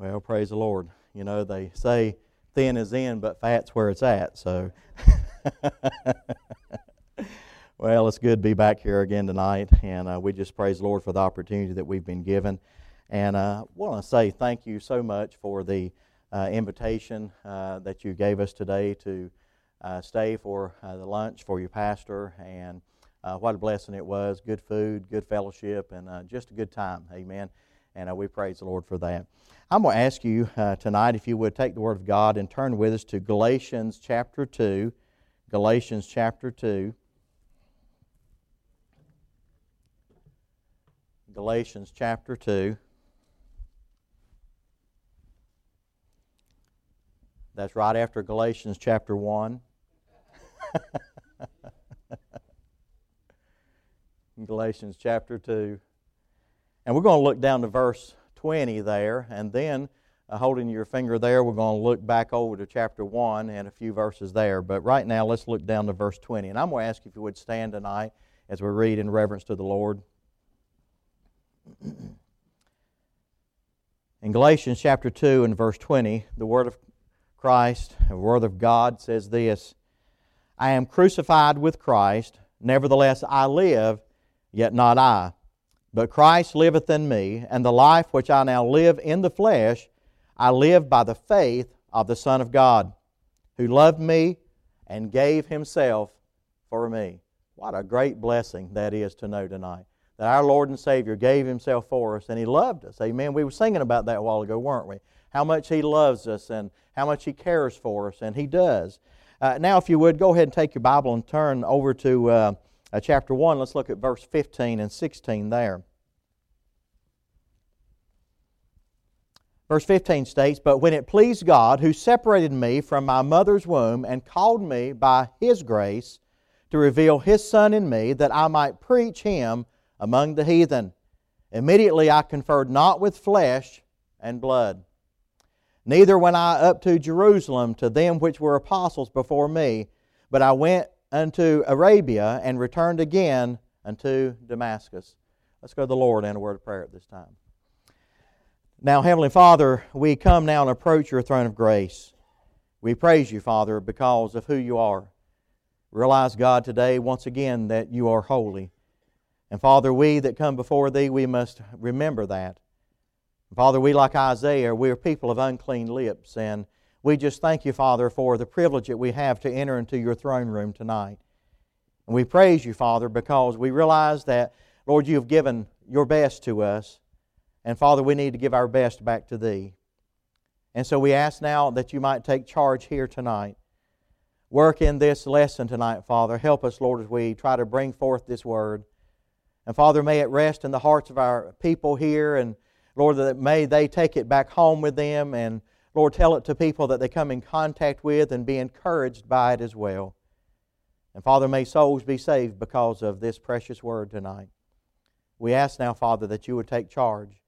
Well, praise the Lord. You know, they say thin is in, but fat's where it's at. So, well, it's good to be back here again tonight. And uh, we just praise the Lord for the opportunity that we've been given. And I uh, want to say thank you so much for the uh, invitation uh, that you gave us today to uh, stay for uh, the lunch for your pastor. And what a blessing it was. Good food, good fellowship, and just a good time. Amen. And we praise the Lord for that. I'm going to ask you uh, tonight if you would take the Word of God and turn with us to Galatians chapter 2. Galatians chapter 2. Galatians chapter 2. That's right after Galatians chapter 1. Galatians chapter 2. And we're going to look down to verse 20 there, and then uh, holding your finger there, we're going to look back over to chapter 1 and a few verses there. But right now, let's look down to verse 20. And I'm going to ask if you would stand tonight as we read in reverence to the Lord. In Galatians chapter 2 and verse 20, the Word of Christ, the Word of God says this I am crucified with Christ, nevertheless I live, yet not I but Christ liveth in me, and the life which I now live in the flesh, I live by the faith of the Son of God, who loved me and gave himself for me. What a great blessing that is to know tonight. That our Lord and Savior gave himself for us and he loved us. Amen. We were singing about that a while ago, weren't we? How much he loves us and how much he cares for us, and he does. Uh, now, if you would, go ahead and take your Bible and turn over to. Uh, uh, chapter 1, let's look at verse 15 and 16 there. Verse 15 states, But when it pleased God, who separated me from my mother's womb and called me by his grace to reveal his Son in me, that I might preach him among the heathen, immediately I conferred not with flesh and blood. Neither went I up to Jerusalem to them which were apostles before me, but I went unto Arabia and returned again unto Damascus. Let's go to the Lord in a word of prayer at this time. Now, Heavenly Father, we come now and approach your throne of grace. We praise you, Father, because of who you are. Realize, God, today once again that you are holy. And Father, we that come before thee, we must remember that. Father, we, like Isaiah, we are people of unclean lips, and we just thank you, Father, for the privilege that we have to enter into your throne room tonight. And we praise you, Father, because we realize that, Lord, you have given your best to us. And Father, we need to give our best back to Thee. And so we ask now that you might take charge here tonight. Work in this lesson tonight, Father. Help us, Lord, as we try to bring forth this word. And Father, may it rest in the hearts of our people here. And Lord, that may they take it back home with them and Lord, tell it to people that they come in contact with and be encouraged by it as well. And Father, may souls be saved because of this precious word tonight. We ask now, Father, that you would take charge.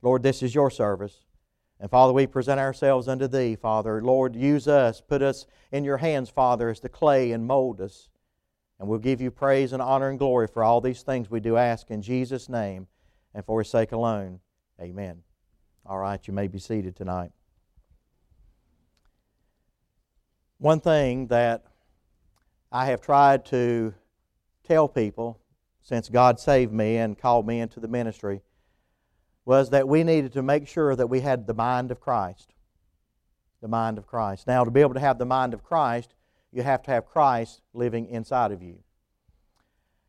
Lord, this is your service. And Father, we present ourselves unto Thee, Father. Lord, use us, put us in your hands, Father, as the clay and mold us. And we'll give you praise and honor and glory for all these things we do ask in Jesus' name and for His sake alone. Amen. All right, you may be seated tonight. One thing that I have tried to tell people since God saved me and called me into the ministry was that we needed to make sure that we had the mind of Christ. The mind of Christ. Now, to be able to have the mind of Christ, you have to have Christ living inside of you.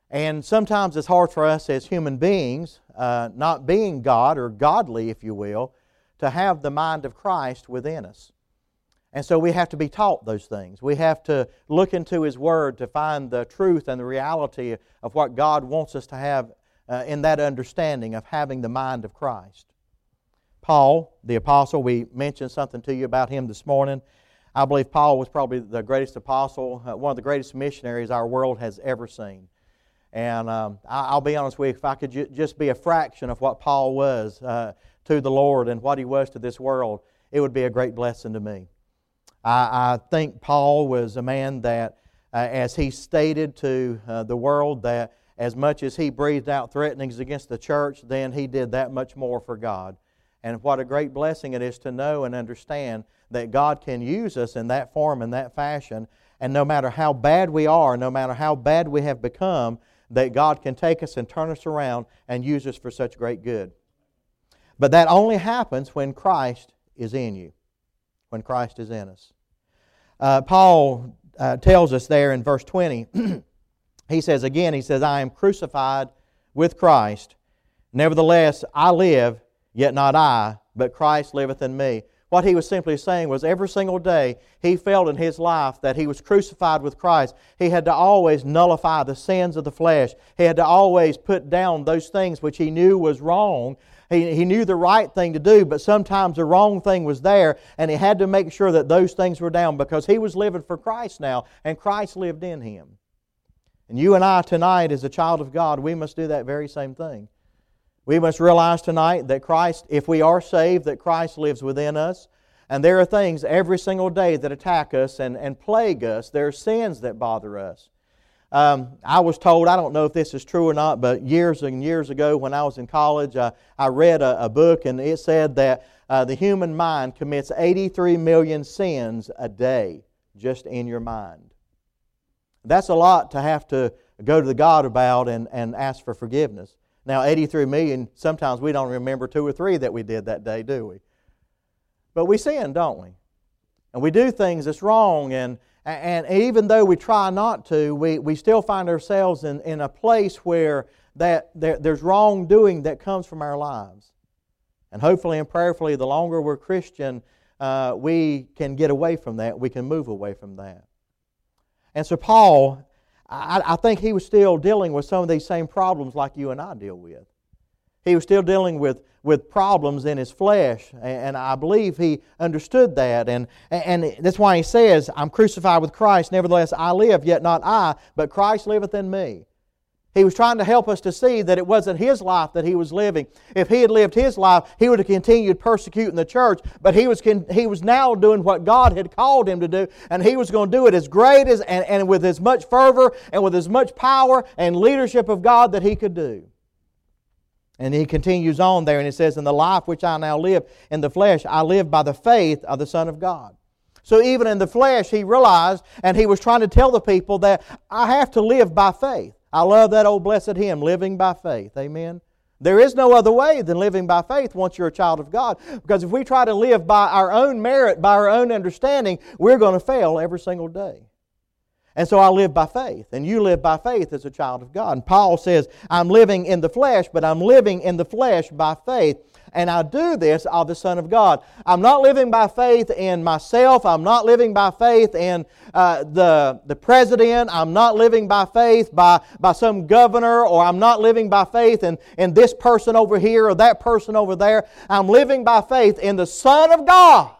And sometimes it's hard for us as human beings, uh, not being God or godly, if you will, to have the mind of Christ within us. And so we have to be taught those things. We have to look into His Word to find the truth and the reality of what God wants us to have uh, in that understanding of having the mind of Christ. Paul, the apostle, we mentioned something to you about him this morning. I believe Paul was probably the greatest apostle, uh, one of the greatest missionaries our world has ever seen. And um, I, will be honest with you, if I could ju- just be a fraction of what Paul was uh, to the Lord and what he was to this world, it would be a great blessing to me. I, I think Paul was a man that, uh, as he stated to uh, the world, that as much as he breathed out threatenings against the church, then he did that much more for God. And what a great blessing it is to know and understand that God can use us in that form, in that fashion. And no matter how bad we are, no matter how bad we have become, that God can take us and turn us around and use us for such great good. But that only happens when Christ is in you, when Christ is in us. Uh, Paul uh, tells us there in verse 20, he says again, he says, I am crucified with Christ. Nevertheless, I live, yet not I, but Christ liveth in me. What he was simply saying was every single day he felt in his life that he was crucified with Christ. He had to always nullify the sins of the flesh. He had to always put down those things which he knew was wrong. He, he knew the right thing to do, but sometimes the wrong thing was there, and he had to make sure that those things were down because he was living for Christ now, and Christ lived in him. And you and I tonight, as a child of God, we must do that very same thing. We must realize tonight that Christ, if we are saved, that Christ lives within us. And there are things every single day that attack us and, and plague us. There are sins that bother us. Um, I was told, I don't know if this is true or not, but years and years ago when I was in college, uh, I read a, a, book and it said that uh, the human mind commits 83 million sins a day just in your mind. That's a lot to have to go to the God about and, and ask for forgiveness. Now, 83 million, sometimes we don't remember two or three that we did that day, do we? But we sin, don't we? And we do things that's wrong, and, and even though we try not to, we, we still find ourselves in, in a place where that there, there's wrongdoing that comes from our lives. And hopefully and prayerfully, the longer we're Christian, uh, we can get away from that. We can move away from that. And so, Paul, I, I think he was still dealing with some of these same problems like you and I deal with. He was still dealing with, with problems in his flesh, and I believe he understood that. And, and that's why he says, I'm crucified with Christ, nevertheless I live, yet not I, but Christ liveth in me. He was trying to help us to see that it wasn't his life that he was living. If he had lived his life, he would have continued persecuting the church, but he was, he was now doing what God had called him to do, and he was going to do it as great as, and, and with as much fervor and with as much power and leadership of God that he could do. And he continues on there and he says, In the life which I now live in the flesh, I live by the faith of the Son of God. So even in the flesh, he realized and he was trying to tell the people that I have to live by faith. I love that old blessed hymn, Living by Faith. Amen. There is no other way than living by faith once you're a child of God. Because if we try to live by our own merit, by our own understanding, we're going to fail every single day. And so I live by faith, and you live by faith as a child of God. And Paul says, I'm living in the flesh, but I'm living in the flesh by faith and I do this of the Son of God. I'm not living by faith in myself. I'm not living by faith in uh, the, the president. I'm not living by faith by, by some governor, or I'm not living by faith in, in this person over here or that person over there. I'm living by faith in the Son of God.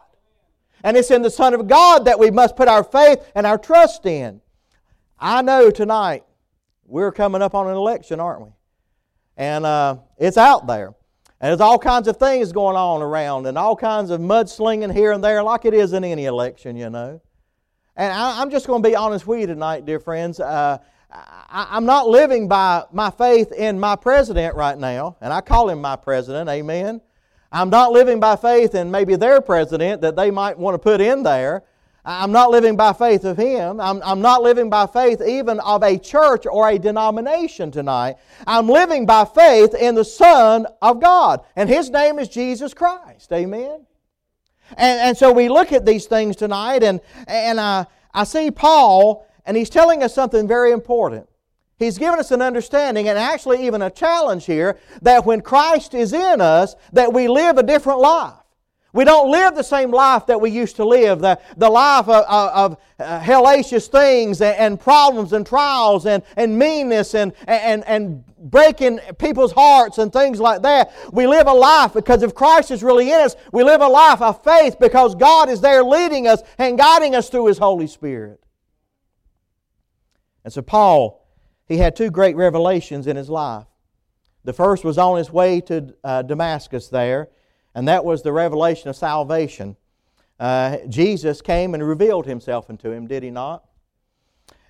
And it's in the Son of God that we must put our faith and our trust in. I know tonight we're coming up on an election, aren't we? And uh, it's out there. And there's all kinds of things going on around and all kinds of mudslinging here and there, like it is in any election, you know. And I, am just going to be honest with you tonight, dear friends. Uh, I, am not living by my faith in my president right now, and I call him my president, amen. I'm not living by faith in maybe their president that they might want to put in there. I'm not living by faith of Him. I'm, I'm not living by faith even of a church or a denomination tonight. I'm living by faith in the Son of God. And His name is Jesus Christ. Amen? And, and so we look at these things tonight, and, and I, I see Paul, and he's telling us something very important. He's given us an understanding and actually even a challenge here that when Christ is in us, that we live a different life. We don't live the same life that we used to live, the, the life of, of, of uh, hellacious things and, and, problems and trials and, and meanness and, and, and breaking people's hearts and things like that. We live a life because if Christ is really in us, we live a life of faith because God is there leading us and guiding us through His Holy Spirit. And so, Paul, he had two great revelations in his life. The first was on his way to uh, Damascus there and that was the revelation of salvation. Uh, Jesus came and revealed himself unto him, did he not?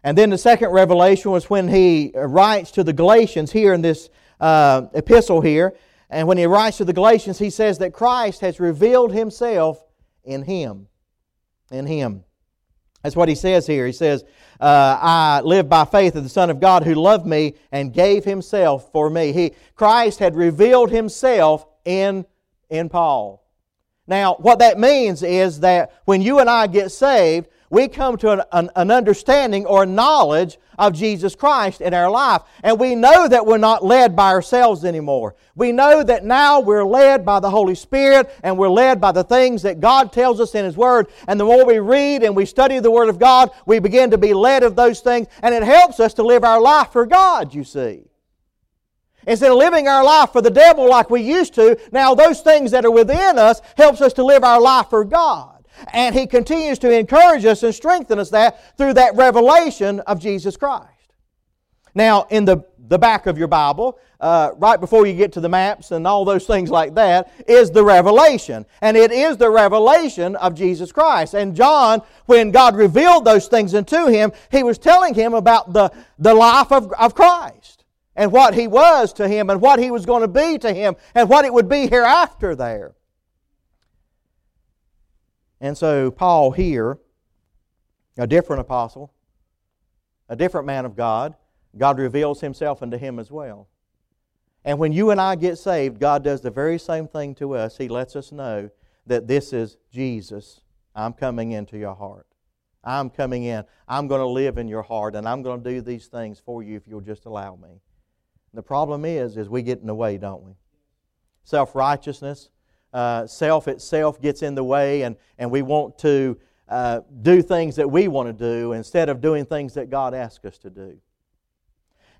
And then the second revelation was when he writes to the Galatians here in this uh, epistle here, And when he writes to the Galatians, he says that Christ has revealed himself in him. In him. That's what he says here. He says, uh, I live by faith of the Son of God who loved me and gave himself for me. He, Christ had revealed himself in, in Paul. Now, what that means is that when you and I get saved, we come to an, an, an, understanding or knowledge of Jesus Christ in our life. And we know that we're not led by ourselves anymore. We know that now we're led by the Holy Spirit and we're led by the things that God tells us in His Word. And the more we read and we study the Word of God, we begin to be led of those things. And it helps us to live our life for God, you see. Instead of living our life for the devil like we used to, now those things that are within us helps us to live our life for God. And he continues to encourage us and strengthen us that through that revelation of Jesus Christ. Now, in the, the back of your Bible, uh, right before you get to the maps and all those things like that, is the revelation. And it is the revelation of Jesus Christ. And John, when God revealed those things unto him, he was telling him about the, the life of, of Christ and what he was to him and what he was going to be to him and what it would be hereafter there. And so, Paul here, a different apostle, a different man of God, God reveals himself unto him as well. And when you and I get saved, God does the very same thing to us. He lets us know that this is Jesus. I'm coming into your heart. I'm coming in. I'm going to live in your heart, and I'm going to do these things for you if you'll just allow me. The problem is, is we get in the way, don't we? Self righteousness, uh, self itself gets in the way, and, and we want to uh, do things that we want to do instead of doing things that God asks us to do.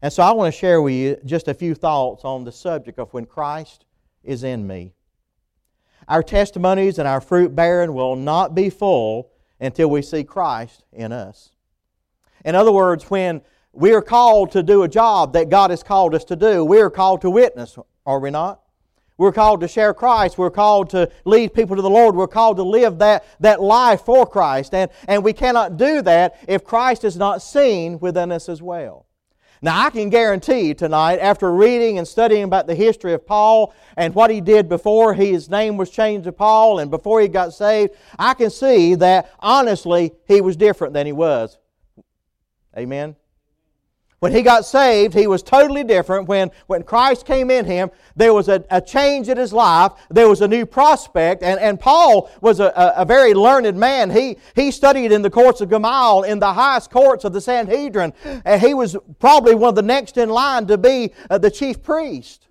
And so I want to share with you just a few thoughts on the subject of when Christ is in me. Our testimonies and our fruit bearing will not be full until we see Christ in us. In other words, when we are called to do a job that God has called us to do, we are called to witness, are we not? We're called to share Christ. We're called to lead people to the Lord. We're called to live that, that life for Christ. And, and we cannot do that if Christ is not seen within us as well. Now, I can guarantee tonight, after reading and studying about the history of Paul and what he did before his name was changed to Paul and before he got saved, I can see that honestly he was different than he was. Amen? When he got saved, he was totally different. When, when Christ came in him, there was a, a change in his life. There was a new prospect. And, and Paul was a, a, very learned man. He, he studied in the courts of Gamaliel, in the highest courts of the Sanhedrin. And he was probably one of the next in line to be uh, the chief priest.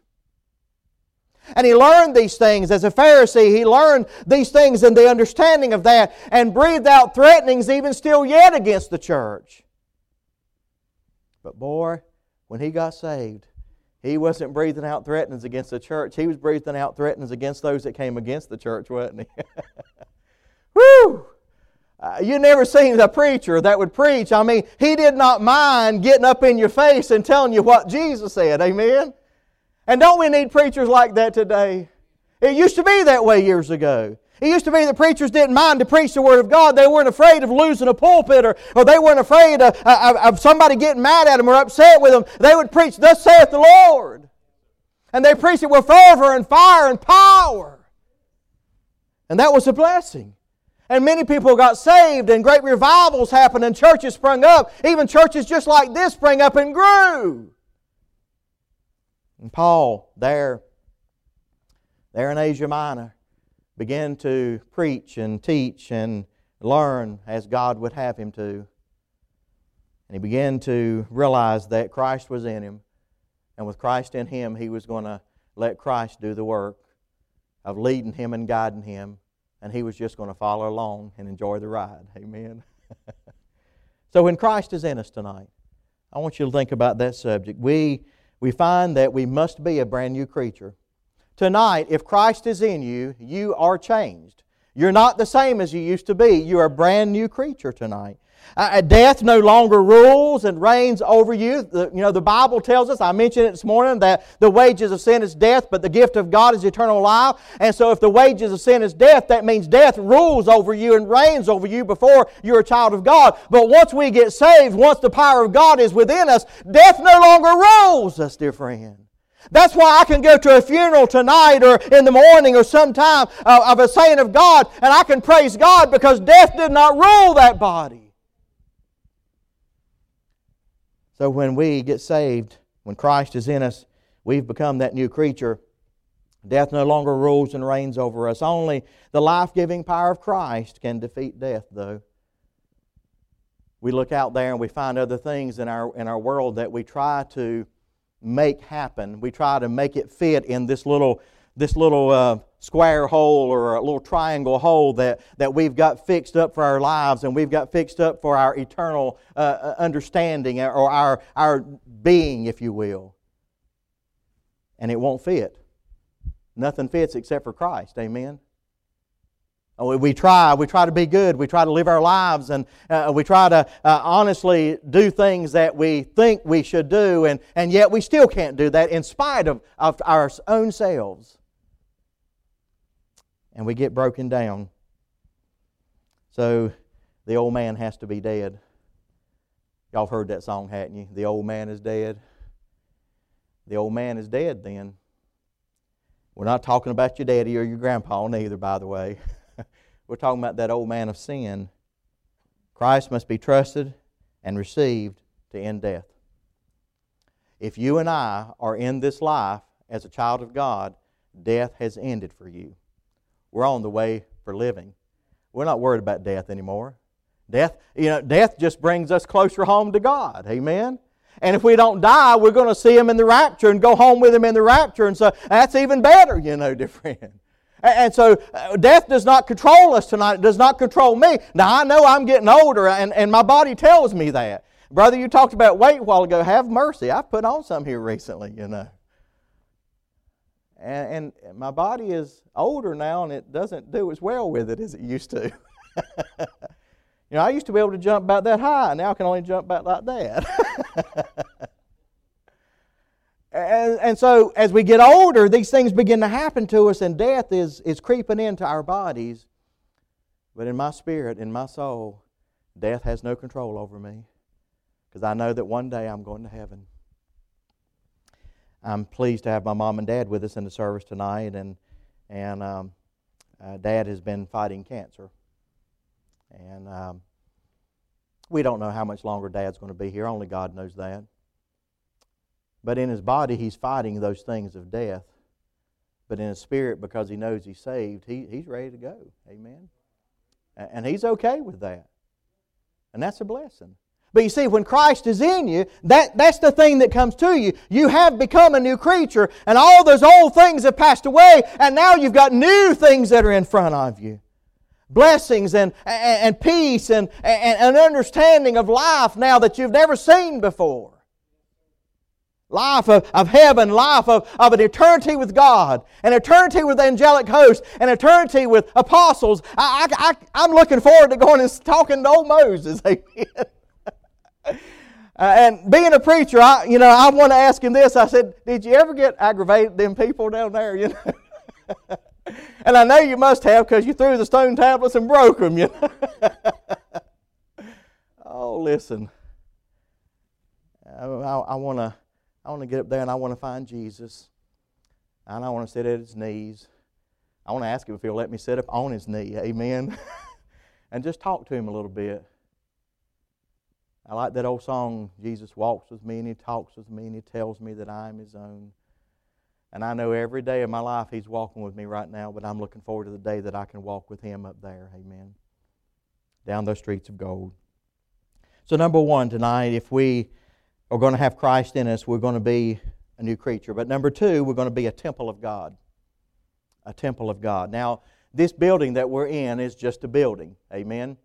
And he learned these things as a Pharisee. He learned these things and the understanding of that and breathed out threatenings even still yet against the church. But boy, when he got saved, he wasn't breathing out threatenings against the church. He was breathing out threatenings against those that came against the church, wasn't he? Woo! Uh, you never seen a preacher that would preach. I mean, he did not mind getting up in your face and telling you what Jesus said. Amen? And don't we need preachers like that today? It used to be that way years ago. It used to be that preachers didn't mind to preach the Word of God. They weren't afraid of losing a pulpit or, or they weren't afraid of, of, of somebody getting mad at them or upset with them. They would preach, Thus saith the Lord. And they preached it with fervor and fire and power. And that was a blessing. And many people got saved, and great revivals happened, and churches sprung up. Even churches just like this sprang up and grew. And Paul, there, there in Asia Minor, began to preach and teach and learn as God would have him to. And he began to realize that Christ was in him. And with Christ in him, he was going to let Christ do the work of leading him and guiding him. And he was just going to follow along and enjoy the ride. Amen. so when Christ is in us tonight, I want you to think about that subject. We, we find that we must be a brand new creature. Tonight, if Christ is in you, you are changed. You're not the same as you used to be. You're a brand new creature tonight. Uh, death no longer rules and reigns over you. The, you know, the Bible tells us, I mentioned it this morning, that the wages of sin is death, but the gift of God is eternal life. And so if the wages of sin is death, that means death rules over you and reigns over you before you're a child of God. But once we get saved, once the power of God is within us, death no longer rules us, dear friend. That's why I can go to a funeral tonight or in the morning or sometime uh, of a saint of God and I can praise God because death did not rule that body. So when we get saved, when Christ is in us, we've become that new creature. Death no longer rules and reigns over us. Only the life giving power of Christ can defeat death, though. We look out there and we find other things in our, in our world that we try to make happen. We try to make it fit in this little, this little uh, square hole or a little triangle hole that, that we've got fixed up for our lives and we've got fixed up for our eternal uh, uh understanding or our, our being, if you will. And it won't fit. Nothing fits except for Christ. Amen. We try, we try to be good, we try to live our lives, and uh, we try to uh, honestly do things that we think we should do, and, and yet we still can't do that in spite of, of our own selves. And we get broken down. So the old man has to be dead. Y'all heard that song, hadn't you? The old man is dead. The old man is dead then. We're not talking about your daddy or your grandpa, neither, by the way. We're talking about that old man of sin. Christ must be trusted and received to end death. If you and I are in this life as a child of God, death has ended for you. We're on the way for living. We're not worried about death anymore. Death, you know, death just brings us closer home to God. Amen. And if we don't die, we're going to see him in the rapture and go home with him in the rapture. And so that's even better, you know, dear friend. And so uh, death does not control us tonight. It does not control me. Now, I know I'm getting older, and, and my body tells me that. Brother, you talked about weight a while ago. Have mercy. I've put on some here recently, you know. And, and my body is older now, and it doesn't do as well with it as it used to. You know, I used to be able to jump about that high. Now I can only jump about like that. and, and so as we get older, these things begin to happen to us, and death is, is creeping into our bodies. But in my spirit, in my soul, death has no control over me because I know that one day I'm going to heaven. I'm pleased to have my mom and dad with us in the service tonight, and, and um, uh, dad has been fighting cancer. And um, we don't know how much longer Dad's going to be here. Only God knows that. But in his body, he's fighting those things of death. But in his spirit, because he knows he's saved, he, he's ready to go. Amen. And he's okay with that. And that's a blessing. But you see, when Christ is in you, that, that's the thing that comes to you. You have become a new creature, and all those old things have passed away, and now you've got new things that are in front of you blessings and, and, and peace and, and an understanding of life now that you've never seen before. Life of, of heaven, life of, of an eternity with God, an eternity with angelic hosts, an eternity with apostles. I, I, I, am looking forward to going and talking to old Moses. Amen. Uh, and being a preacher, I, you know, I want to ask him this. I said, "Did you ever get aggravated them people down there?" You know. And I know you must have because you threw the stone tablets and broke them. You know? oh, listen. I, I want to I want to get up there and I want to find Jesus. And I want to sit at his knees. I want to ask him if he'll let me sit up on his knee. Amen. and just talk to him a little bit. I like that old song, Jesus walks with me and he talks with me and he tells me that I am his own. And I know every day of my life He's walking with me right now, but I'm looking forward to the day that I can walk with Him up there. Amen. Down those streets of gold. So, number one tonight, if we are going to have Christ in us, we're going to be a new creature. But number two, we're going to be a temple of God. A temple of God. Now, this building that we're in is just a building. Amen.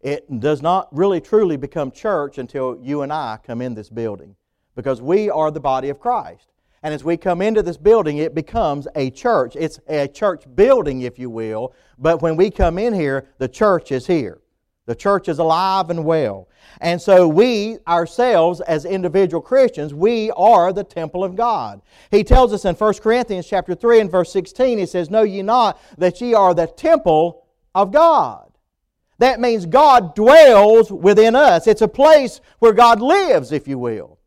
It does not really truly become church until you and I come in this building because we are the body of Christ. And as we come into this building, it becomes a church. It's a church building, if you will. But when we come in here, the church is here. The church is alive and well. And so we ourselves as individual Christians, we are the temple of God. He tells us in 1 Corinthians chapter 3 and verse 16, he says, Know ye not that ye are the temple of God. That means God dwells within us. It's a place where God lives, if you will.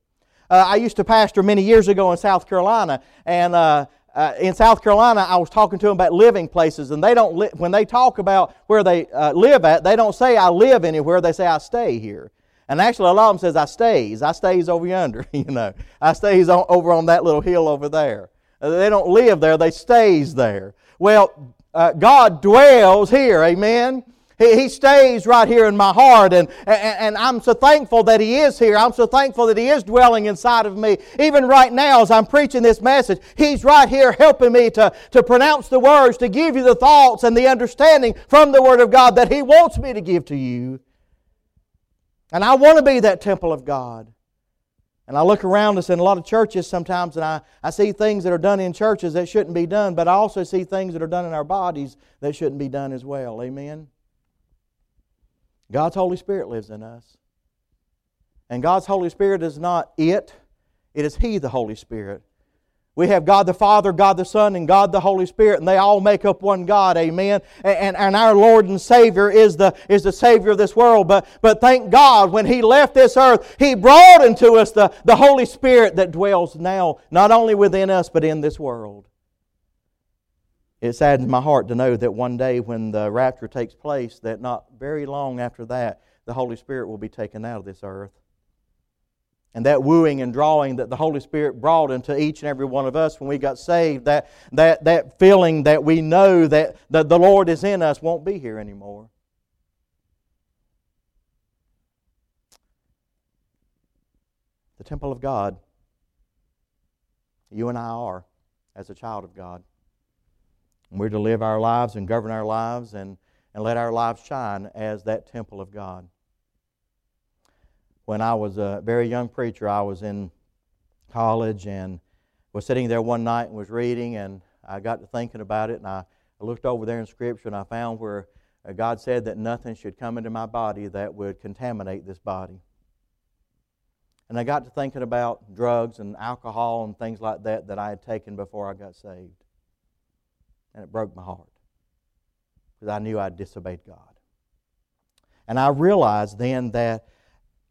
Uh, I used to pastor many years ago in South Carolina, and uh, uh, in South Carolina, I was talking to them about living places, and they don't li- when they talk about where they uh, live at, they don't say I live anywhere. They say I stay here. And actually, a lot of them says I stays. I stays over yonder. You know, I stays on, over on that little hill over there. Uh, they don't live there. They stays there. Well, uh, God dwells here. Amen. He, he stays right here in my heart, and, and, and I'm so thankful that He is here. I'm so thankful that He is dwelling inside of me. Even right now, as I'm preaching this message, He's right here helping me to, to pronounce the words, to give you the thoughts and the understanding from the Word of God that He wants me to give to you. And I want to be that temple of God. And I look around us in a lot of churches sometimes and I, I see things that are done in churches that shouldn't be done, but I also see things that are done in our bodies that shouldn't be done as well. Amen? God's Holy Spirit lives in us. And God's Holy Spirit is not it, it is He, the Holy Spirit. We have God the Father, God the Son, and God the Holy Spirit, and they all make up one God, amen. And, and, our Lord and Savior is the, is the Savior of this world. But, but thank God, when He left this earth, He brought into us the, the Holy Spirit that dwells now, not only within us, but in this world. It saddens my heart to know that one day when the rapture takes place, that not very long after that, the Holy Spirit will be taken out of this earth. And that wooing and drawing that the Holy Spirit brought into each and every one of us when we got saved, that, that, that feeling that we know that, that the Lord is in us won't be here anymore. The temple of God, you and I are as a child of God. We're to live our lives and govern our lives and, and let our lives shine as that temple of God when I was a very young preacher. I was in college and was sitting there one night and was reading, and I got to thinking about it, and I, I looked over there in Scripture and I found where uh, God said that nothing should come into my body that would contaminate this body. And I got to thinking about drugs and alcohol and things like that that I had taken before I got saved. And it broke my heart because I knew I'd disobeyed God. And I realized then that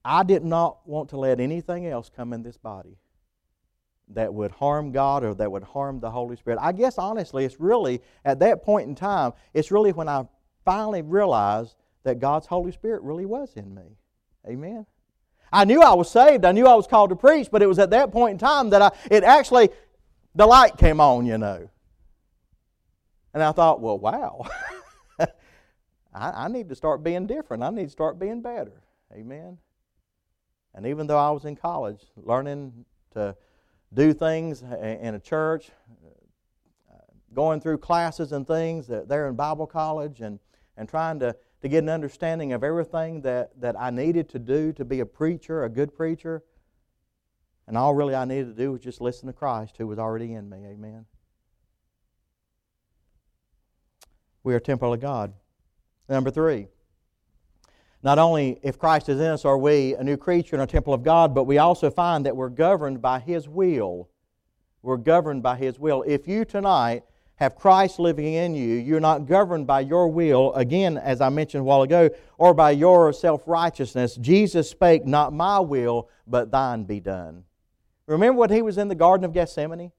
I did not want to let anything else come in this body that would harm God or that would harm the Holy Spirit. I guess honestly, it's really at that point in time, it's really when I finally realized that God's Holy Spirit really was in me. Amen. I knew I was saved. I knew I was called to preach, but it was at that point in time that I it actually the light came on, you know. And I thought, well, wow. I, I need to start being different. I need to start being better. Amen. And even though I was in college, learning to do things in a church, uh, going through classes and things there in Bible college, and, and trying to, to get an understanding of everything that, that I needed to do to be a preacher, a good preacher. And all really I needed to do was just listen to Christ who was already in me. Amen. We are temple of God. Number three, not only, if Christ is in us, are we a new creature in a temple of God, but we also find that we're governed by His will. We're governed by His will. If you tonight have Christ living in you, you're not governed by your will, again, as I mentioned a while ago, or by your self righteousness. Jesus spake, Not my will, but thine be done. Remember what he was in the Garden of Gethsemane?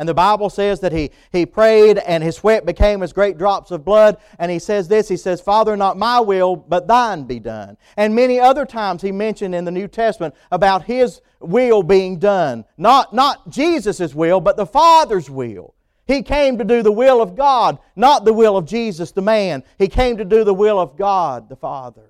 And the Bible says that he, he prayed and his sweat became as great drops of blood. And he says this He says, Father, not my will, but thine be done. And many other times he mentioned in the New Testament about his will being done. Not, not Jesus' will, but the Father's will. He came to do the will of God, not the will of Jesus, the man. He came to do the will of God, the Father.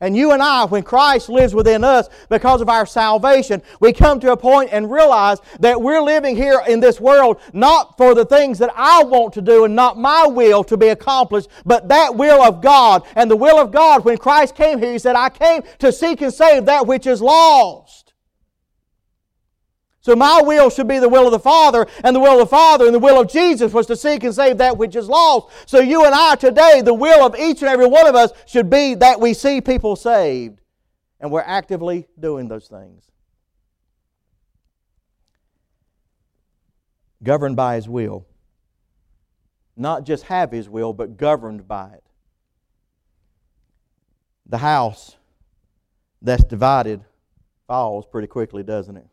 And you and I, when Christ lives within us because of our salvation, we come to a point and realize that we're living here in this world not for the things that I want to do and not my will to be accomplished, but that will of God. And the will of God, when Christ came here, He said, I came to seek and save that which is lost. So my will should be the will of the Father, and the will of the Father and the will of Jesus was to seek and save that which is lost. So you and I today, the will of each and every one of us should be that we see people saved. And we're actively doing those things. Governed by His will. Not just have His will, but governed by it. The house that's divided falls pretty quickly, doesn't it?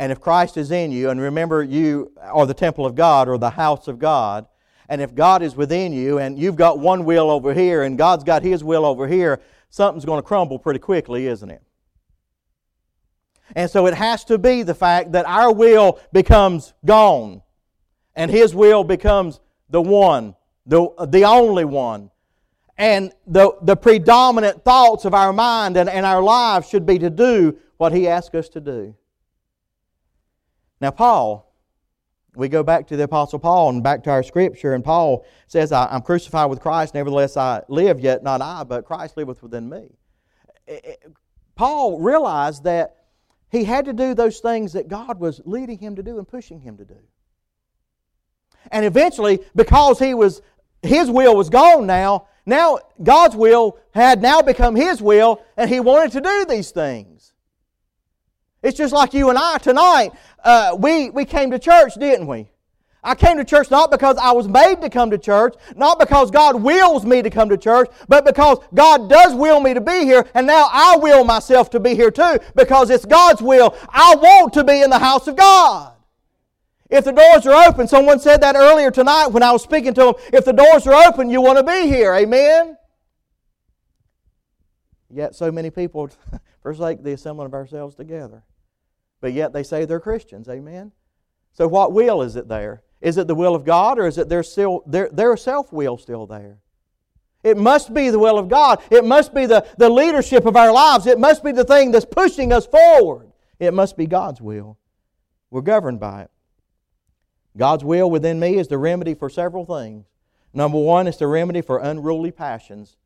And if Christ is in you, and remember, you are the temple of God or the house of God, and if God is within you and you've got one will over here and God's got his will over here, something's going to crumble pretty quickly, isn't it? And so it has to be the fact that our will becomes gone and his will becomes the one, the, the only one. And the, the predominant thoughts of our mind and, and our lives should be to do what he asks us to do. Now, Paul, we go back to the Apostle Paul and back to our scripture, and Paul says, I'm crucified with Christ, nevertheless I live, yet not I, but Christ liveth within me. Eh, eh, Paul realized that he had to do those things that God was leading him to do and pushing him to do. And eventually, because he was his will was gone now, now God's will had now become his will, and he wanted to do these things. It's just like you and I tonight. Uh, we, we came to church, didn't we? I came to church not because I was made to come to church, not because God wills me to come to church, but because God does will me to be here, and now I will myself to be here too, because it's God's will. I want to be in the house of God. If the doors are open, someone said that earlier tonight when I was speaking to them, if the doors are open, you want to be here. Amen? Yet so many people forsake the assembling of ourselves together. But yet they say they're Christians. Amen? So what will is it there? Is it the will of God or is it their, still, their, their self will still there? It must be the will of God. It must be the, the leadership of our lives. It must be the thing that's pushing us forward. It must be God's will. We're governed by it. God's will within me is the remedy for several things. Number one, it's the remedy for unruly passions.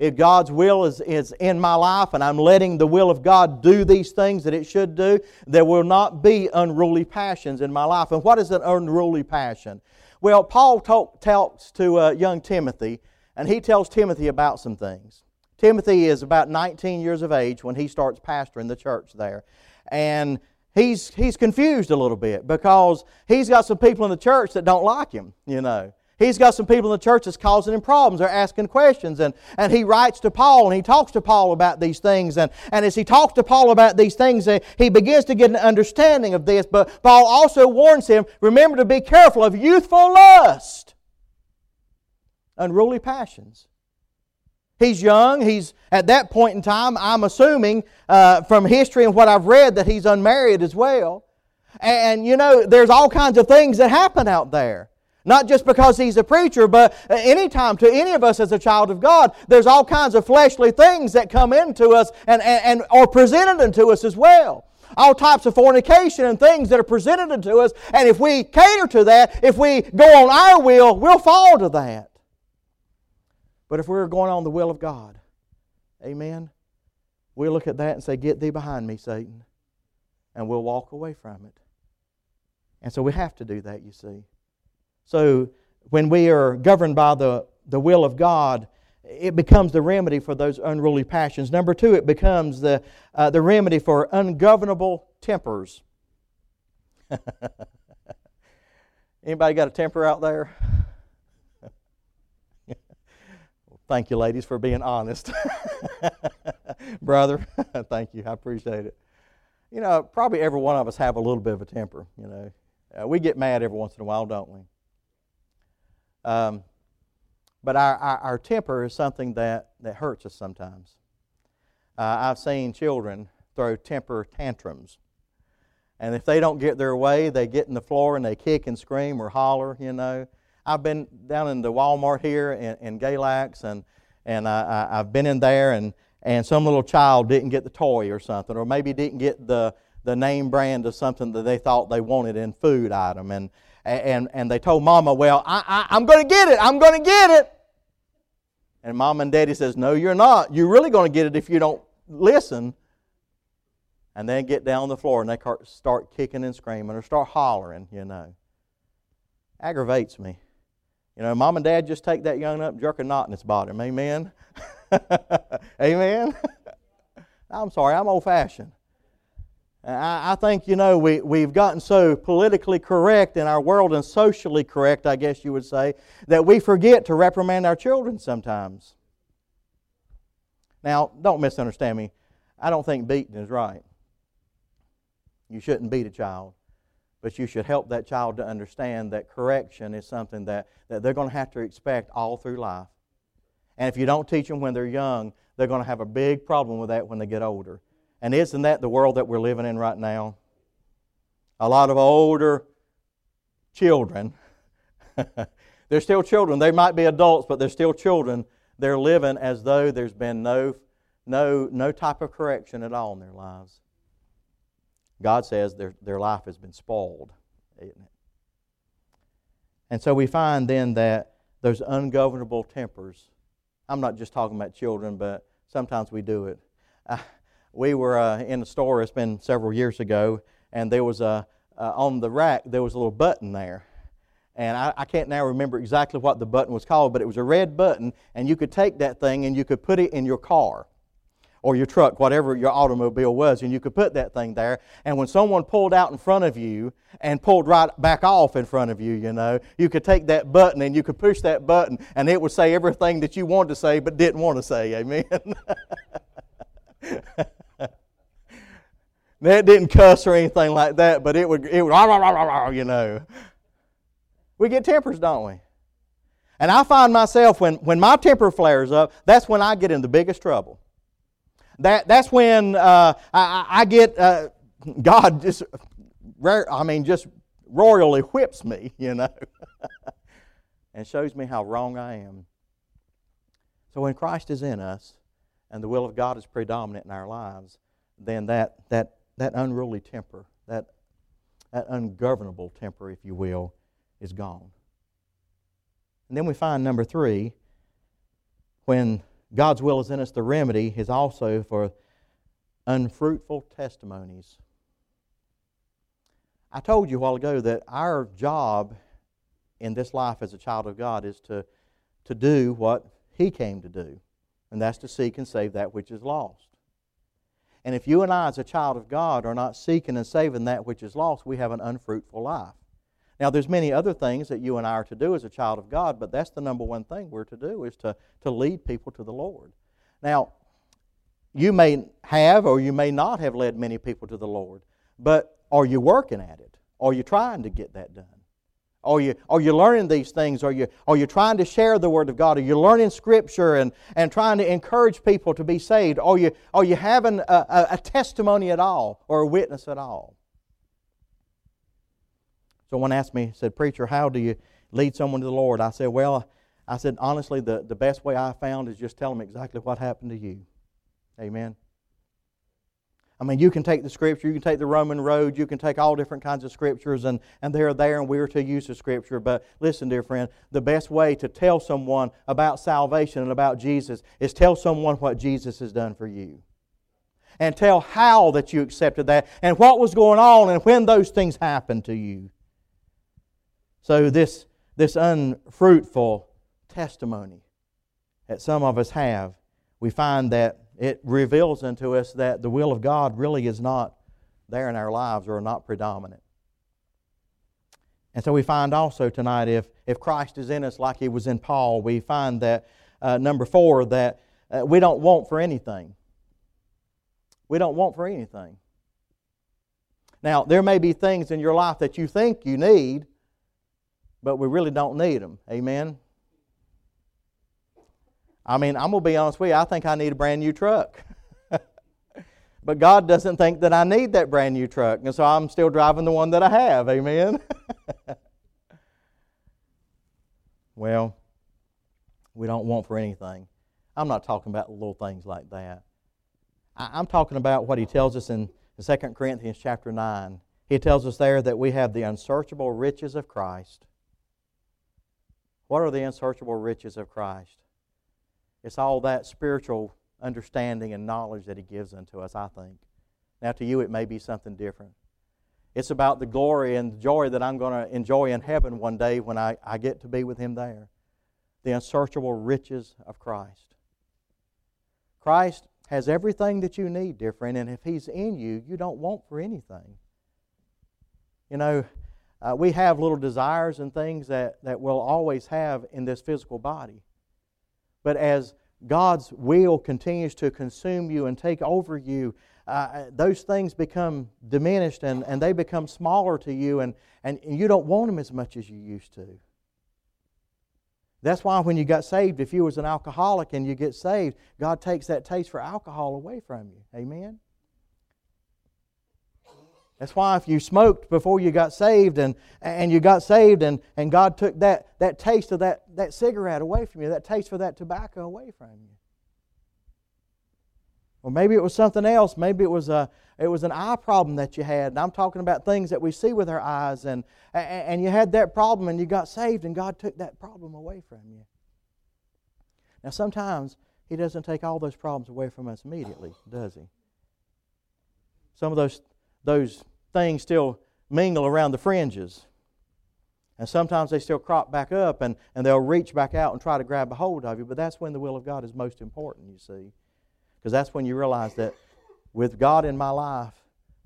If God's will is, is in my life and I'm letting the will of God do these things that it should do, there will not be unruly passions in my life. And what is an unruly passion? Well, Paul talk, talks to uh, young Timothy, and he tells Timothy about some things. Timothy is about 19 years of age when he starts pastoring the church there. And he's, he's confused a little bit because he's got some people in the church that don't like him, you know. He's got some people in the church that's causing him problems. They're asking questions. And, and he writes to Paul and he talks to Paul about these things. And, and as he talks to Paul about these things, he begins to get an understanding of this. But Paul also warns him remember to be careful of youthful lust, unruly passions. He's young. He's at that point in time, I'm assuming uh, from history and what I've read that he's unmarried as well. And you know, there's all kinds of things that happen out there. Not just because he's a preacher, but anytime to any of us as a child of God, there's all kinds of fleshly things that come into us and, and, and are presented unto us as well. All types of fornication and things that are presented unto us. And if we cater to that, if we go on our will, we'll fall to that. But if we're going on the will of God, amen, we'll look at that and say, Get thee behind me, Satan. And we'll walk away from it. And so we have to do that, you see. So when we are governed by the, the will of God, it becomes the remedy for those unruly passions. Number two, it becomes the, uh, the remedy for ungovernable tempers. Anybody got a temper out there? thank you, ladies, for being honest. Brother, thank you. I appreciate it. You know, probably every one of us have a little bit of a temper, you know. Uh, we get mad every once in a while, don't we? Um, but our, our, our, temper is something that, that hurts us sometimes. Uh, I've seen children throw temper tantrums. And if they don't get their way, they get in the floor and they kick and scream or holler, you know. I've been down in the Walmart here in, in Galax, and, and I, I, I've been in there, and, and some little child didn't get the toy or something, or maybe didn't get the, the name brand of something that they thought they wanted in food item. And, and, and they told mama, well, I, I, I'm going to get it. I'm going to get it. And mom and daddy says, no, you're not. You're really going to get it if you don't listen. And then get down on the floor and they start kicking and screaming or start hollering, you know. Aggravates me. You know, mom and dad just take that young up, jerk a knot in its bottom. Amen? Amen? I'm sorry, I'm old fashioned. I, I think, you know, we, we've gotten so politically correct in our world and socially correct, I guess you would say, that we forget to reprimand our children sometimes. Now, don't misunderstand me. I don't think beating is right. You shouldn't beat a child, but you should help that child to understand that correction is something that, that they're going to have to expect all through life. And if you don't teach them when they're young, they're going to have a big problem with that when they get older. And isn't that the world that we're living in right now? A lot of older children. they're still children. They might be adults, but they're still children. They're living as though there's been no, no, no type of correction at all in their lives. God says their, their life has been spoiled, isn't it? And so we find then that those ungovernable tempers, I'm not just talking about children, but sometimes we do it. Uh, we were uh, in a store, it's been several years ago, and there was a, uh, on the rack, there was a little button there. And I, I, can't now remember exactly what the button was called, but it was a red button, and you could take that thing and you could put it in your car or your truck, whatever your automobile was, and you could put that thing there. And when someone pulled out in front of you and pulled right back off in front of you, you know, you could take that button and you could push that button, and it would say everything that you wanted to say but didn't want to say. Amen. That didn't cuss or anything like that, but it would, it would, you know. We get tempers, don't we? And I find myself, when, when my temper flares up, that's when I get in the biggest trouble. That, that's when uh, I, I, get, uh, God just, I mean, just royally whips me, you know, and shows me how wrong I am. So when Christ is in us and the will of God is predominant in our lives, then that, that that unruly temper, that, that ungovernable temper, if you will, is gone. And then we find number three, when God's will is in us, the remedy is also for unfruitful testimonies. I told you a while ago that our job in this life as a child of God is to, to do what He came to do, and that's to seek and save that which is lost. And if you and I, as a child of God, are not seeking and saving that which is lost, we have an unfruitful life. Now, there's many other things that you and I are to do as a child of God, but that's the number one thing we're to do is to, to lead people to the Lord. Now, you may have or you may not have led many people to the Lord, but are you working at it? Are you trying to get that done? Are you, are you learning these things? Are you, are you trying to share the Word of God? Are you learning Scripture and, and trying to encourage people to be saved? Are you, are you having a, a, a testimony at all or a witness at all? Someone asked me, said, Preacher, how do you lead someone to the Lord? I said, Well, I said, honestly, the, the best way I found is just tell them exactly what happened to you. Amen. I mean, you can take the scripture, you can take the Roman road, you can take all different kinds of scriptures, and, and they're there, and we are to use the scripture. But listen, dear friend, the best way to tell someone about salvation and about Jesus is tell someone what Jesus has done for you. And tell how that you accepted that, and what was going on, and when those things happened to you. So, this, this unfruitful testimony that some of us have, we find that it reveals unto us that the will of God really is not there in our lives or not predominant. And so we find also tonight if, if Christ is in us like he was in Paul, we find that, uh, number four, that uh, we don't want for anything. We don't want for anything. Now, there may be things in your life that you think you need, but we really don't need them. Amen? I mean, I'm going to be honest with you, I think I need a brand new truck. but God doesn't think that I need that brand new truck, and so I'm still driving the one that I have. Amen? well, we don't want for anything. I'm not talking about little things like that. I'm talking about what he tells us in 2 Corinthians chapter 9. He tells us there that we have the unsearchable riches of Christ. What are the unsearchable riches of Christ? It's all that spiritual understanding and knowledge that He gives unto us, I think. Now, to you, it may be something different. It's about the glory and the joy that I'm going to enjoy in heaven one day when I, I get to be with Him there. The unsearchable riches of Christ. Christ has everything that you need, dear friend, and if He's in you, you don't want for anything. You know, uh, we have little desires and things that, that we'll always have in this physical body. But as God's will continues to consume you and take over you, uh, those things become diminished and, and they become smaller to you, and, and you don't want them as much as you used to. That's why when you got saved, if you was an alcoholic and you get saved, God takes that taste for alcohol away from you. Amen? That's why if you smoked before you got saved and, and you got saved and, and God took that, that taste of that, that cigarette away from you, that taste for that tobacco away from you. Or maybe it was something else. Maybe it was, a, it was an eye problem that you had. And I'm talking about things that we see with our eyes. And, and you had that problem and you got saved and God took that problem away from you. Now, sometimes He doesn't take all those problems away from us immediately, does He? Some of those, those things still mingle around the fringes. And sometimes they still crop back up and, and they'll reach back out and try to grab a hold of you. But that's when the will of God is most important, you see. Because that's when you realize that with God in my life,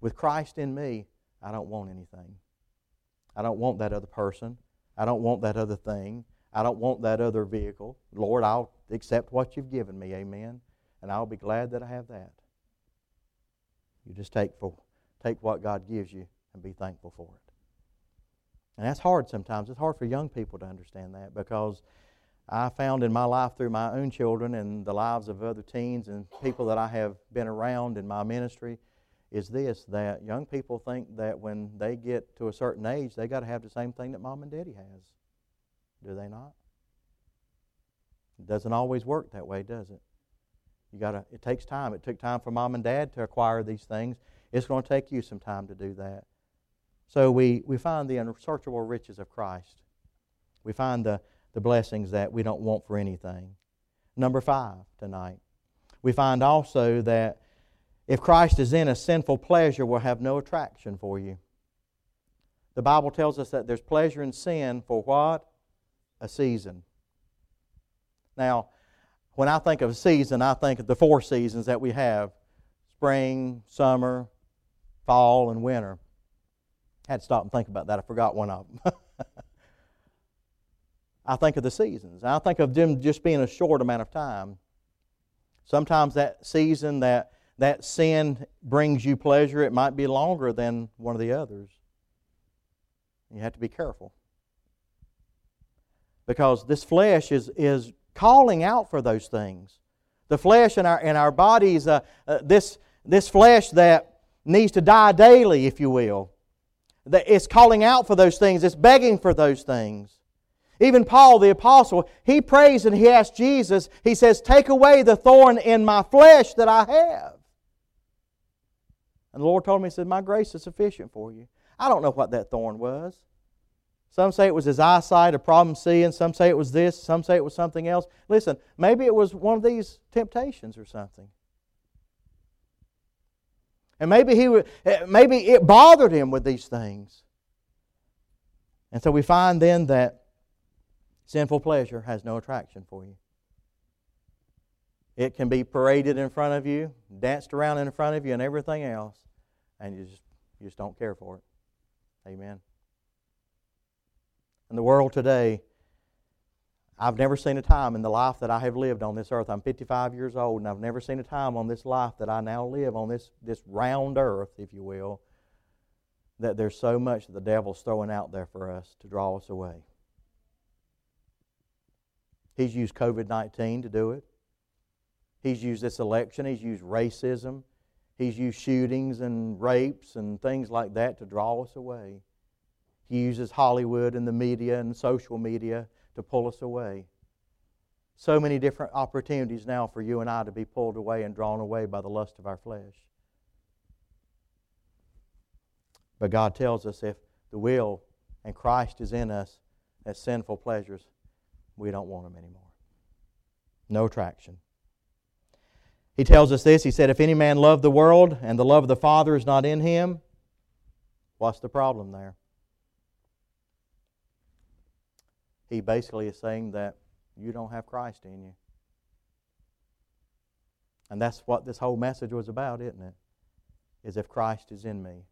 with Christ in me, I don't want anything. I don't want that other person. I don't want that other thing. I don't want that other vehicle. Lord, I'll accept what you've given me. Amen. And I'll be glad that I have that. You just take for take what God gives you and be thankful for it. And that's hard sometimes. It's hard for young people to understand that because I found in my life through my own children and the lives of other teens and people that I have been around in my ministry is this that young people think that when they get to a certain age, they got to have the same thing that mom and daddy has. Do they not? It doesn't always work that way, does it? You got to it takes time. It took time for mom and dad to acquire these things. It's going to take you some time to do that. So we, we find the unsearchable riches of Christ. We find the, the blessings that we don't want for anything. Number five tonight. We find also that if Christ is in us, sinful pleasure will have no attraction for you. The Bible tells us that there's pleasure in sin for what? A season. Now, when I think of a season, I think of the four seasons that we have spring, summer, fall and winter. I had to stop and think about that. I forgot one of them. I think of the seasons. I think of them just being a short amount of time. Sometimes that season, that, that sin brings you pleasure, it might be longer than one of the others. You have to be careful. Because this flesh is, is calling out for those things. The flesh in our, in our bodies, uh, uh, this, this flesh that needs to die daily, if you will. It's calling out for those things, it's begging for those things. Even Paul the Apostle, he prays and he asks Jesus, he says, Take away the thorn in my flesh that I have. And the Lord told me, He said, My grace is sufficient for you. I don't know what that thorn was. Some say it was his eyesight, a problem seeing. Some say it was this. Some say it was something else. Listen, maybe it was one of these temptations or something. And maybe, he, eh, maybe it bothered him with these things. And so we find then that sinful pleasure has no attraction for you. It can be paraded in front of you, danced around in front of you, and everything else, and you just, you just don't care for it. Amen. In the world today, I've never seen a time in the life that I have lived on this earth. I'm 55 years old, and I've never seen a time on this life that I now live on this, this round earth, if you will, that there's so much that the devil's throwing out there for us to draw us away. He's used COVID 19 to do it. He's used this election. He's used racism. He's used shootings and rapes and things like that to draw us away. He uses Hollywood and the media and social media to pull us away. So many different opportunities now for you and I to be pulled away and drawn away by the lust of our flesh. But God tells us if the will and Christ is in us, that sinful pleasures, we don't want them anymore. No attraction. He tells us this. He said, If any man love the world and the love of the Father is not in him, what's the problem there? He basically is saying that you don't have Christ in you. And that's what this whole message was about, isn't it? Is if Christ is in me.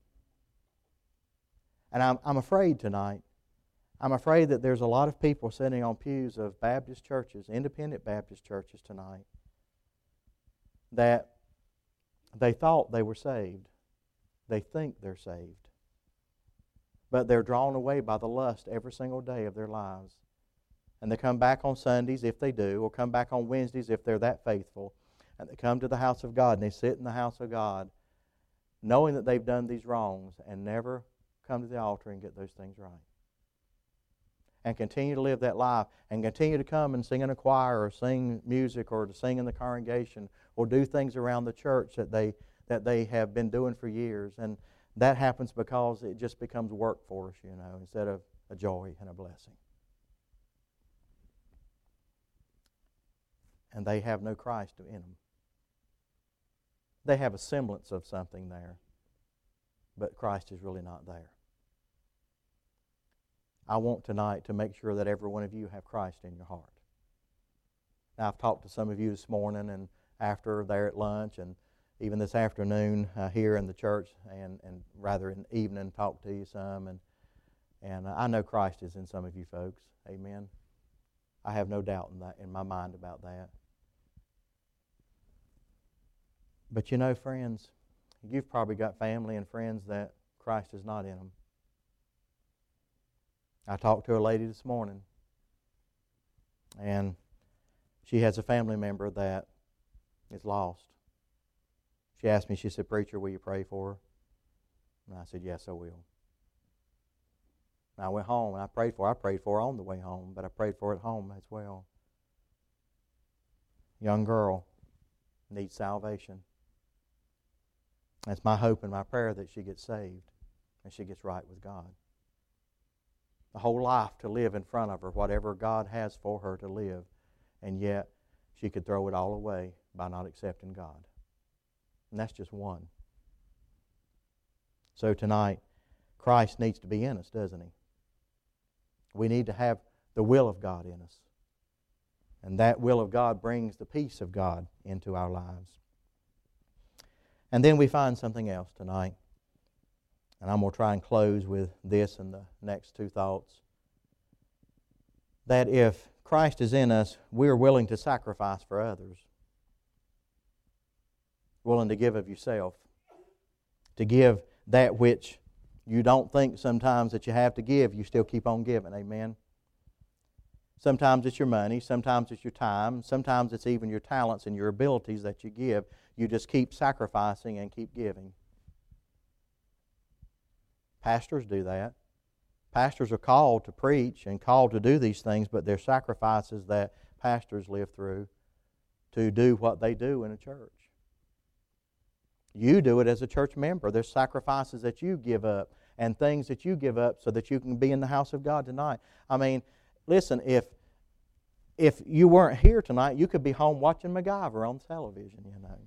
And I'm, I'm afraid tonight, I'm afraid that there's a lot of people sitting on pews of Baptist churches, independent Baptist churches tonight, that they thought they were saved. They think they're saved. But they're drawn away by the lust every single day of their lives. And they come back on Sundays if they do, or come back on Wednesdays if they're that faithful. And they come to the house of God and they sit in the house of God knowing that they've done these wrongs and never come to the altar and get those things right. And continue to live that life and continue to come and sing in a choir or sing music or to sing in the congregation or do things around the church that they, that they have been doing for years. And that happens because it just becomes work for us, you know, instead of a joy and a blessing. And they have no Christ in them. They have a semblance of something there, but Christ is really not there. I want tonight to make sure that every one of you have Christ in your heart. Now, I've talked to some of you this morning and after there at lunch and even this afternoon uh, here in the church and, and rather in the evening talk to you some and and I know Christ is in some of you folks. Amen. I have no doubt in that in my mind about that. But you know, friends, you've probably got family and friends that Christ is not in them. I talked to a lady this morning, and she has a family member that is lost. She asked me, she said, Preacher, will you pray for her? And I said, Yes, I will. And I went home and I prayed for her. I prayed for her on the way home, but I prayed for her at home as well. Young girl needs salvation. That's my hope and my prayer that she gets saved and she gets right with God. A whole life to live in front of her, whatever God has for her to live, and yet she could throw it all away by not accepting God. And that's just one. So tonight, Christ needs to be in us, doesn't he? We need to have the will of God in us. And that will of God brings the peace of God into our lives. And then we find something else tonight. And I'm going to try and close with this and the next two thoughts. That if Christ is in us, we're willing to sacrifice for others, willing to give of yourself, to give that which you don't think sometimes that you have to give, you still keep on giving. Amen. Sometimes it's your money, sometimes it's your time, sometimes it's even your talents and your abilities that you give. You just keep sacrificing and keep giving. Pastors do that. Pastors are called to preach and called to do these things, but they're sacrifices that pastors live through to do what they do in a church. You do it as a church member. There's sacrifices that you give up and things that you give up so that you can be in the house of God tonight. I mean, listen, if if you weren't here tonight, you could be home watching MacGyver on television, you know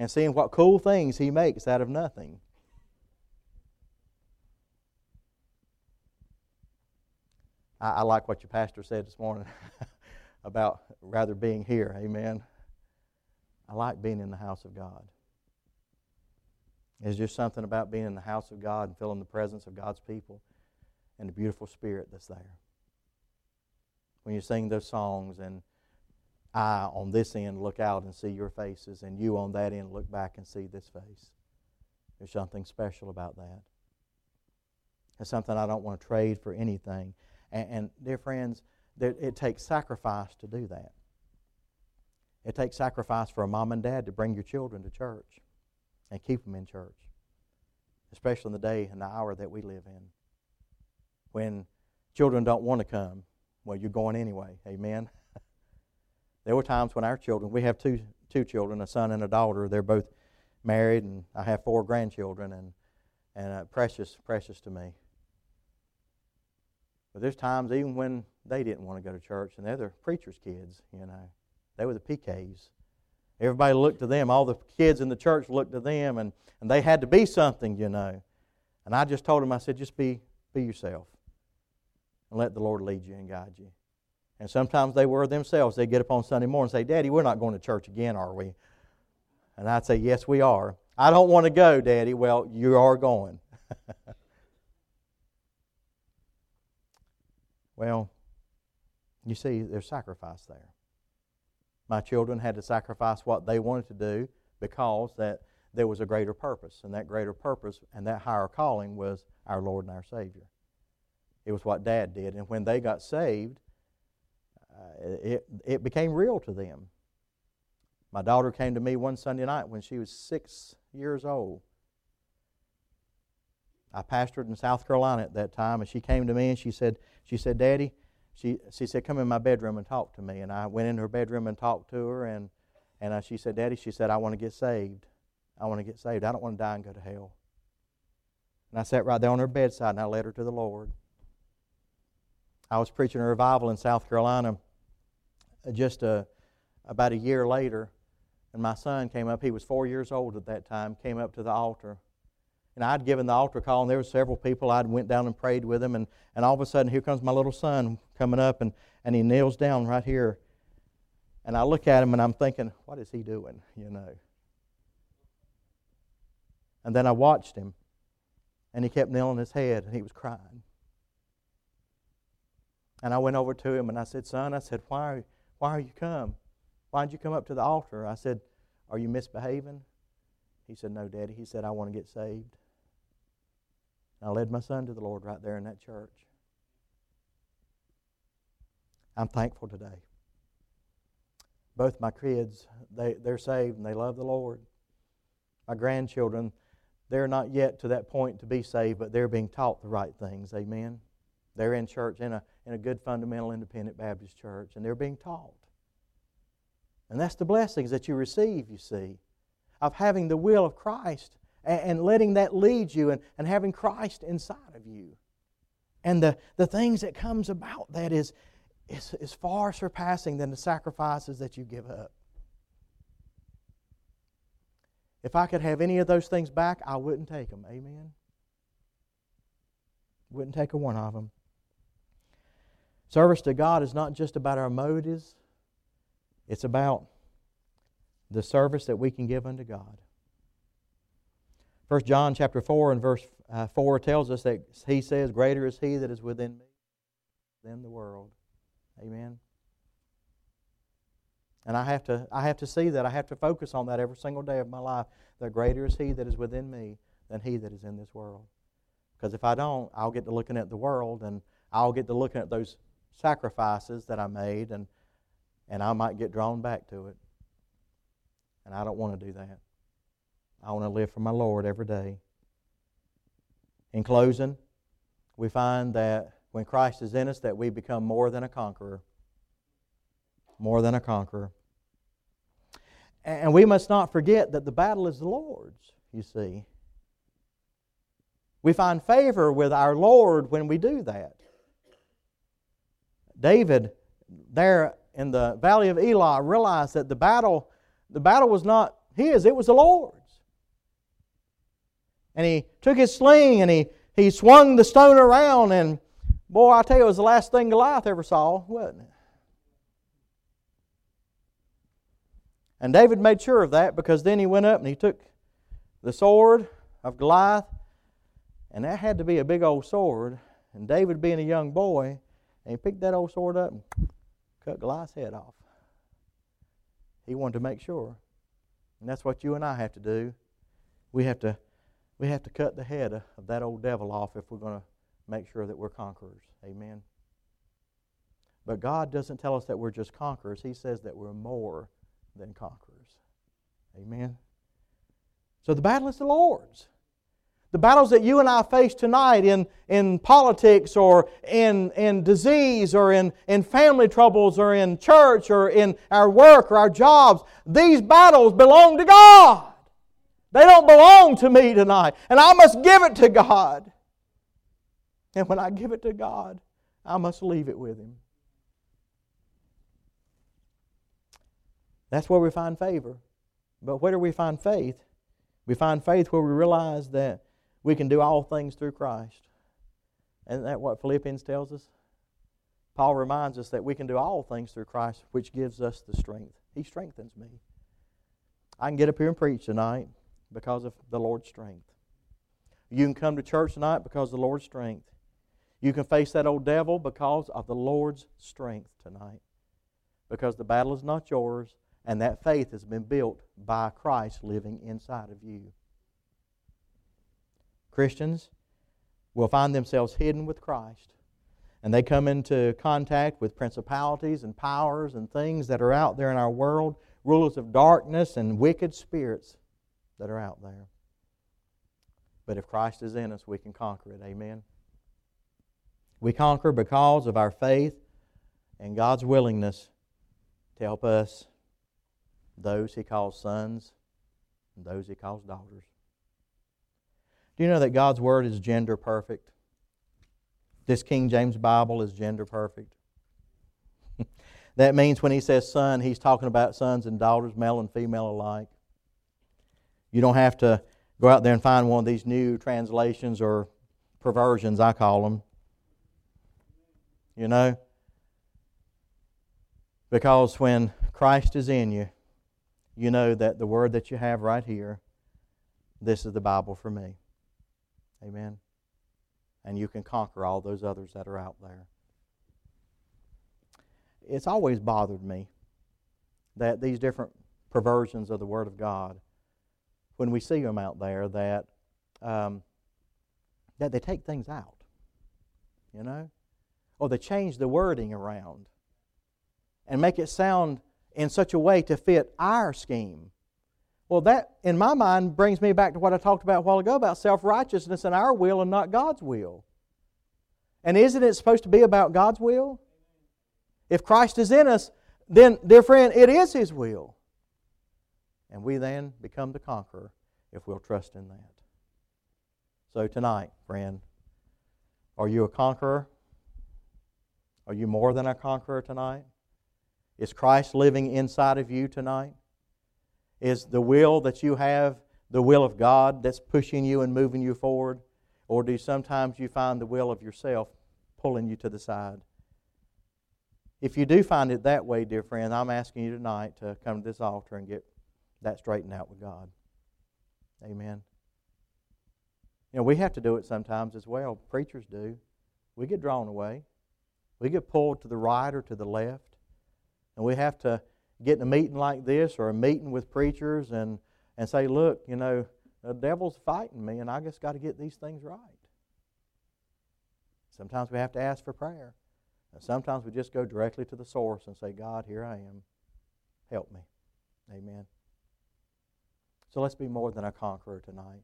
and seeing what cool things he makes out of nothing. I, I like what your pastor said this morning about rather being here. Amen. I like being in the house of God. There's just something about being in the house of God and feeling the presence of God's people and the beautiful spirit that's there. When you sing those songs and I on this end look out and see your faces, and you on that end look back and see this face. There's something special about that. It's something I don't want to trade for anything. And, and dear friends, there, it takes sacrifice to do that. It takes sacrifice for a mom and dad to bring your children to church and keep them in church, especially in the day and the hour that we live in. When children don't want to come, well, you're going anyway. Amen. There were times when our children, we have two, two children, a son and a daughter. They're both married, and I have four grandchildren, and, and uh, precious, precious to me. But there's times even when they didn't want to go to church, and they're the preacher's kids, you know. They were the PKs. Everybody looked to them. All the kids in the church looked to them, and, and they had to be something, you know. And I just told them, I said, just be, be yourself and let the Lord lead you and guide you. And sometimes they were themselves. They'd get up on Sunday morning and say, Daddy, we're not going to church again, are we? And I'd say, Yes, we are. I don't want to go, Daddy. Well, you are going. Well, you see, there's sacrifice there. My children had to sacrifice what they wanted to do because that there was a greater purpose, and that greater purpose and that higher calling was our Lord and our Savior. It was what Dad did, and when they got saved, uh, it, it became real to them. My daughter came to me one Sunday night when she was six years old. I pastored in South Carolina at that time, and she came to me and she said, she said, Daddy, she, she said, come in my bedroom and talk to me. And I went in her bedroom and talked to her, and, and I, she said, Daddy, she said, I want to get saved. I want to get saved. I don't want to die and go to hell. And I sat right there on her bedside and I led her to the Lord. I was preaching a revival in South Carolina just a, uh, about a year later, and my son came up. He was four years old at that time. Came up to the altar, and I'd given the altar call, and there were several people. I'd went down and prayed with them, and, and all of a sudden, here comes my little son coming up, and, and he kneels down right here. And I look at him, and I'm thinking, what is he doing? You know. And then I watched him, and he kept kneeling his head, and he was crying. And I went over to him, and I said, Son, I said, why, why are you come? Why'd you come up to the altar? I said, Are you misbehaving? He said, No, Daddy. He said, I want to get saved. And I led my son to the Lord right there in that church. I'm thankful today. Both my kids, they, they're saved and they love the Lord. My grandchildren, they're not yet to that point to be saved, but they're being taught the right things. Amen. They're in church in a, in a good fundamental independent Baptist church, and they're being taught. And that's the blessings that you receive, you see, of having the will of Christ and, and letting that lead you and, and having Christ inside of you. And the, the things that comes about that is, is, is far surpassing than the sacrifices that you give up. If I could have any of those things back, I wouldn't take them. Amen? Wouldn't take a one of them. Service to God is not just about our motives, it's about the service that we can give unto God. 1 John chapter 4 and verse uh, 4 tells us that he says, Greater is he that is within me than the world. Amen. And I have to I have to see that. I have to focus on that every single day of my life. That greater is he that is within me than he that is in this world. Because if I don't, I'll get to looking at the world and I'll get to looking at those sacrifices that I made and and I might get drawn back to it. And I don't want to do that. I want to live for my Lord every day. In closing, we find that when Christ is in us that we become more than a conqueror. More than a conqueror. And we must not forget that the battle is the Lord's, you see. We find favor with our Lord when we do that. David, there in the valley of Elah realized that the battle, the battle was not his, it was the Lord's. And he took his sling and he, he swung the stone around, and boy, I tell you, it was the last thing Goliath ever saw, wasn't it? And David made sure of that because then he went up and he took the sword of Goliath, and that had to be a big old sword. And David, being a young boy, and he picked that old sword up and cut Goliath's head off. He wanted to make sure. And that's what you and I have to do. We have to, we have to cut the head of that old devil off if we're going to make sure that we're conquerors. Amen. But God doesn't tell us that we're just conquerors. He says that we're more than conquerors. Amen. So the battle is the Lord's. The battles that you and I face tonight in, in politics or in, in disease or in, in family troubles or in church or in our work or our jobs, these battles belong to God. They don't belong to me tonight. And I must give it to God. And when I give it to God, I must leave it with Him. That's where we find favor. But where do we find faith? We find faith where we realize that we can do all things through Christ. Isn't that what Philippians tells us? Paul reminds us that we can do all things through Christ, which gives us the strength. He strengthens me. I can get up here and preach tonight because of the Lord's strength. You can come to church tonight because of the Lord's strength. You can face that old devil because of the Lord's strength tonight. Because the battle is not yours, and that faith has been built by Christ living inside of you. Christians will find themselves hidden with Christ. And they come into contact with principalities and powers and things that are out there in our world, rulers of darkness and wicked spirits that are out there. But if Christ is in us, we can conquer it. Amen. We conquer because of our faith and God's willingness to help us, those He calls sons and those He calls daughters. Do you know that God's Word is gender perfect? This King James Bible is gender perfect. that means when He says son, He's talking about sons and daughters, male and female alike. You don't have to go out there and find one of these new translations or perversions, I call them. You know? Because when Christ is in you, you know that the word that you have right here, this is the Bible for me. Amen. And you can conquer all those others that are out there. It's always bothered me that these different perversions of the Word of God, when we see them out there, that um, that they take things out, you know, or they change the wording around and make it sound in such a way to fit our scheme well, that, in my mind, brings me back to what I talked about a while ago about self righteousness and our will and not God's will. And isn't it supposed to be about God's will? If Christ is in us, then, dear friend, it is His will. And we then become the conqueror if we'll trust in that. So, tonight, friend, are you a conqueror? Are you more than a conqueror tonight? Is Christ living inside of you tonight? Is the will that you have the will of God that's pushing you and moving you forward? Or do sometimes you find the will of yourself pulling you to the side? If you do find it that way, dear friend, I'm asking you tonight to come to this altar and get that straightened out with God. Amen. You know, we have to do it sometimes as well. Preachers do. We get drawn away. We get pulled to the right or to the left. And we have to get in a meeting like this or a meeting with preachers and, and say, look, you know, the devil's fighting me and I just got to get these things right. Sometimes we have to ask for prayer. And sometimes we just go directly to the source and say, God, here I am. Help me. Amen. So let's be more than a conqueror tonight.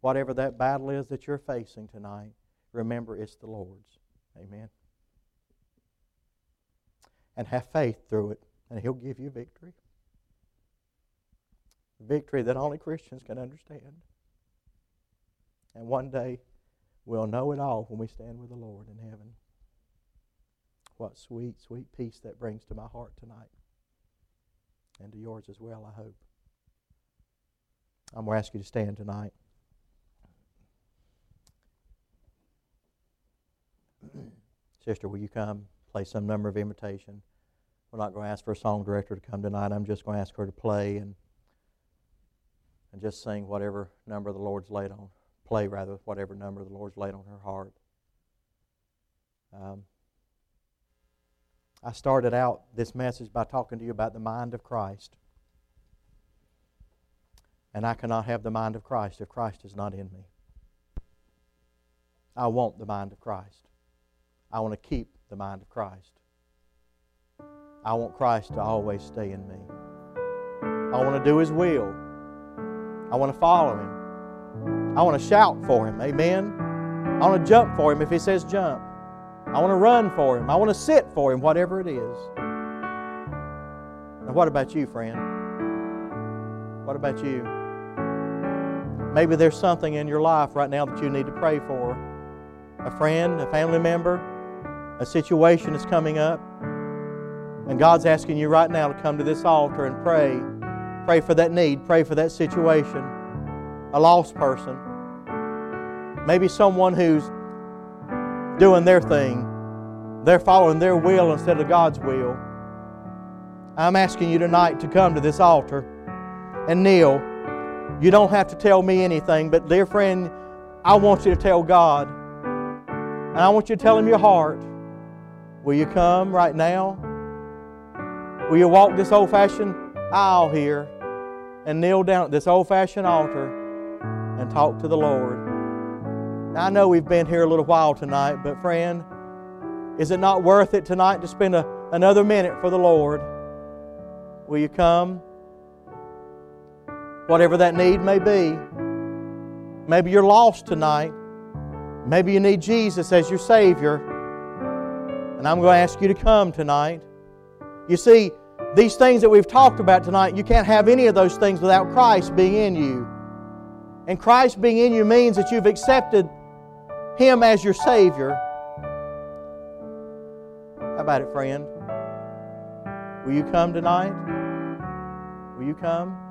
Whatever that battle is that you're facing tonight, remember it's the Lord's. Amen. And have faith through it and He'll give you victory. Victory that only Christians can understand. And one day we'll know it all when we stand with the Lord in heaven. What sweet, sweet peace that brings to my heart tonight. And to yours as well, I hope. I'm going to ask you to stand tonight. Sister, will you come play some number of invitation? We're not going to ask for a song director to come tonight. I'm just going to ask her to play and and just sing whatever number the Lord's laid on, play rather, whatever number the Lord's laid on her heart. Um, I started out this message by talking to you about the mind of Christ. And I cannot have the mind of Christ if Christ is not in me. I want the mind of Christ. I want to keep the mind of Christ. I want Christ to always stay in me. I want to do His will. I want to follow Him. I want to shout for Him. Amen. I want to jump for Him if He says jump. I want to run for Him. I want to sit for Him, whatever it is. Now, what about you, friend? What about you? Maybe there's something in your life right now that you need to pray for. A friend, a family member, a situation is coming up. And God's asking you right now to come to this altar and pray. Pray for that need, pray for that situation. A lost person. Maybe someone who's doing their thing. They're following their will instead of God's will. I'm asking you tonight to come to this altar and kneel. You don't have to tell me anything, but dear friend, I want you to tell God And I want you to tell Him your heart. Will you come right now? Will you walk this old fashioned aisle here and kneel down at this old fashioned altar and talk to the Lord? Now, I know we've been here a little while tonight, but friend, is it not worth it tonight to spend a, another minute for the Lord? Will you come? Whatever that need may be. Maybe you're lost tonight. Maybe you need Jesus as your Savior. And I'm going to ask you to come tonight. You see, these things that we've talked about tonight, you can't have any of those things without Christ being in you. And Christ being in you means that you've accepted Him as your Savior. How about it, friend? Will you come tonight? Will you come?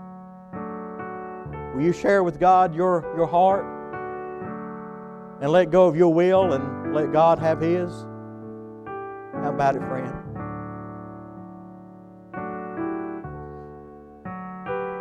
Will you share with God your, your heart? And let go of your will and let God have His? How about it, friend?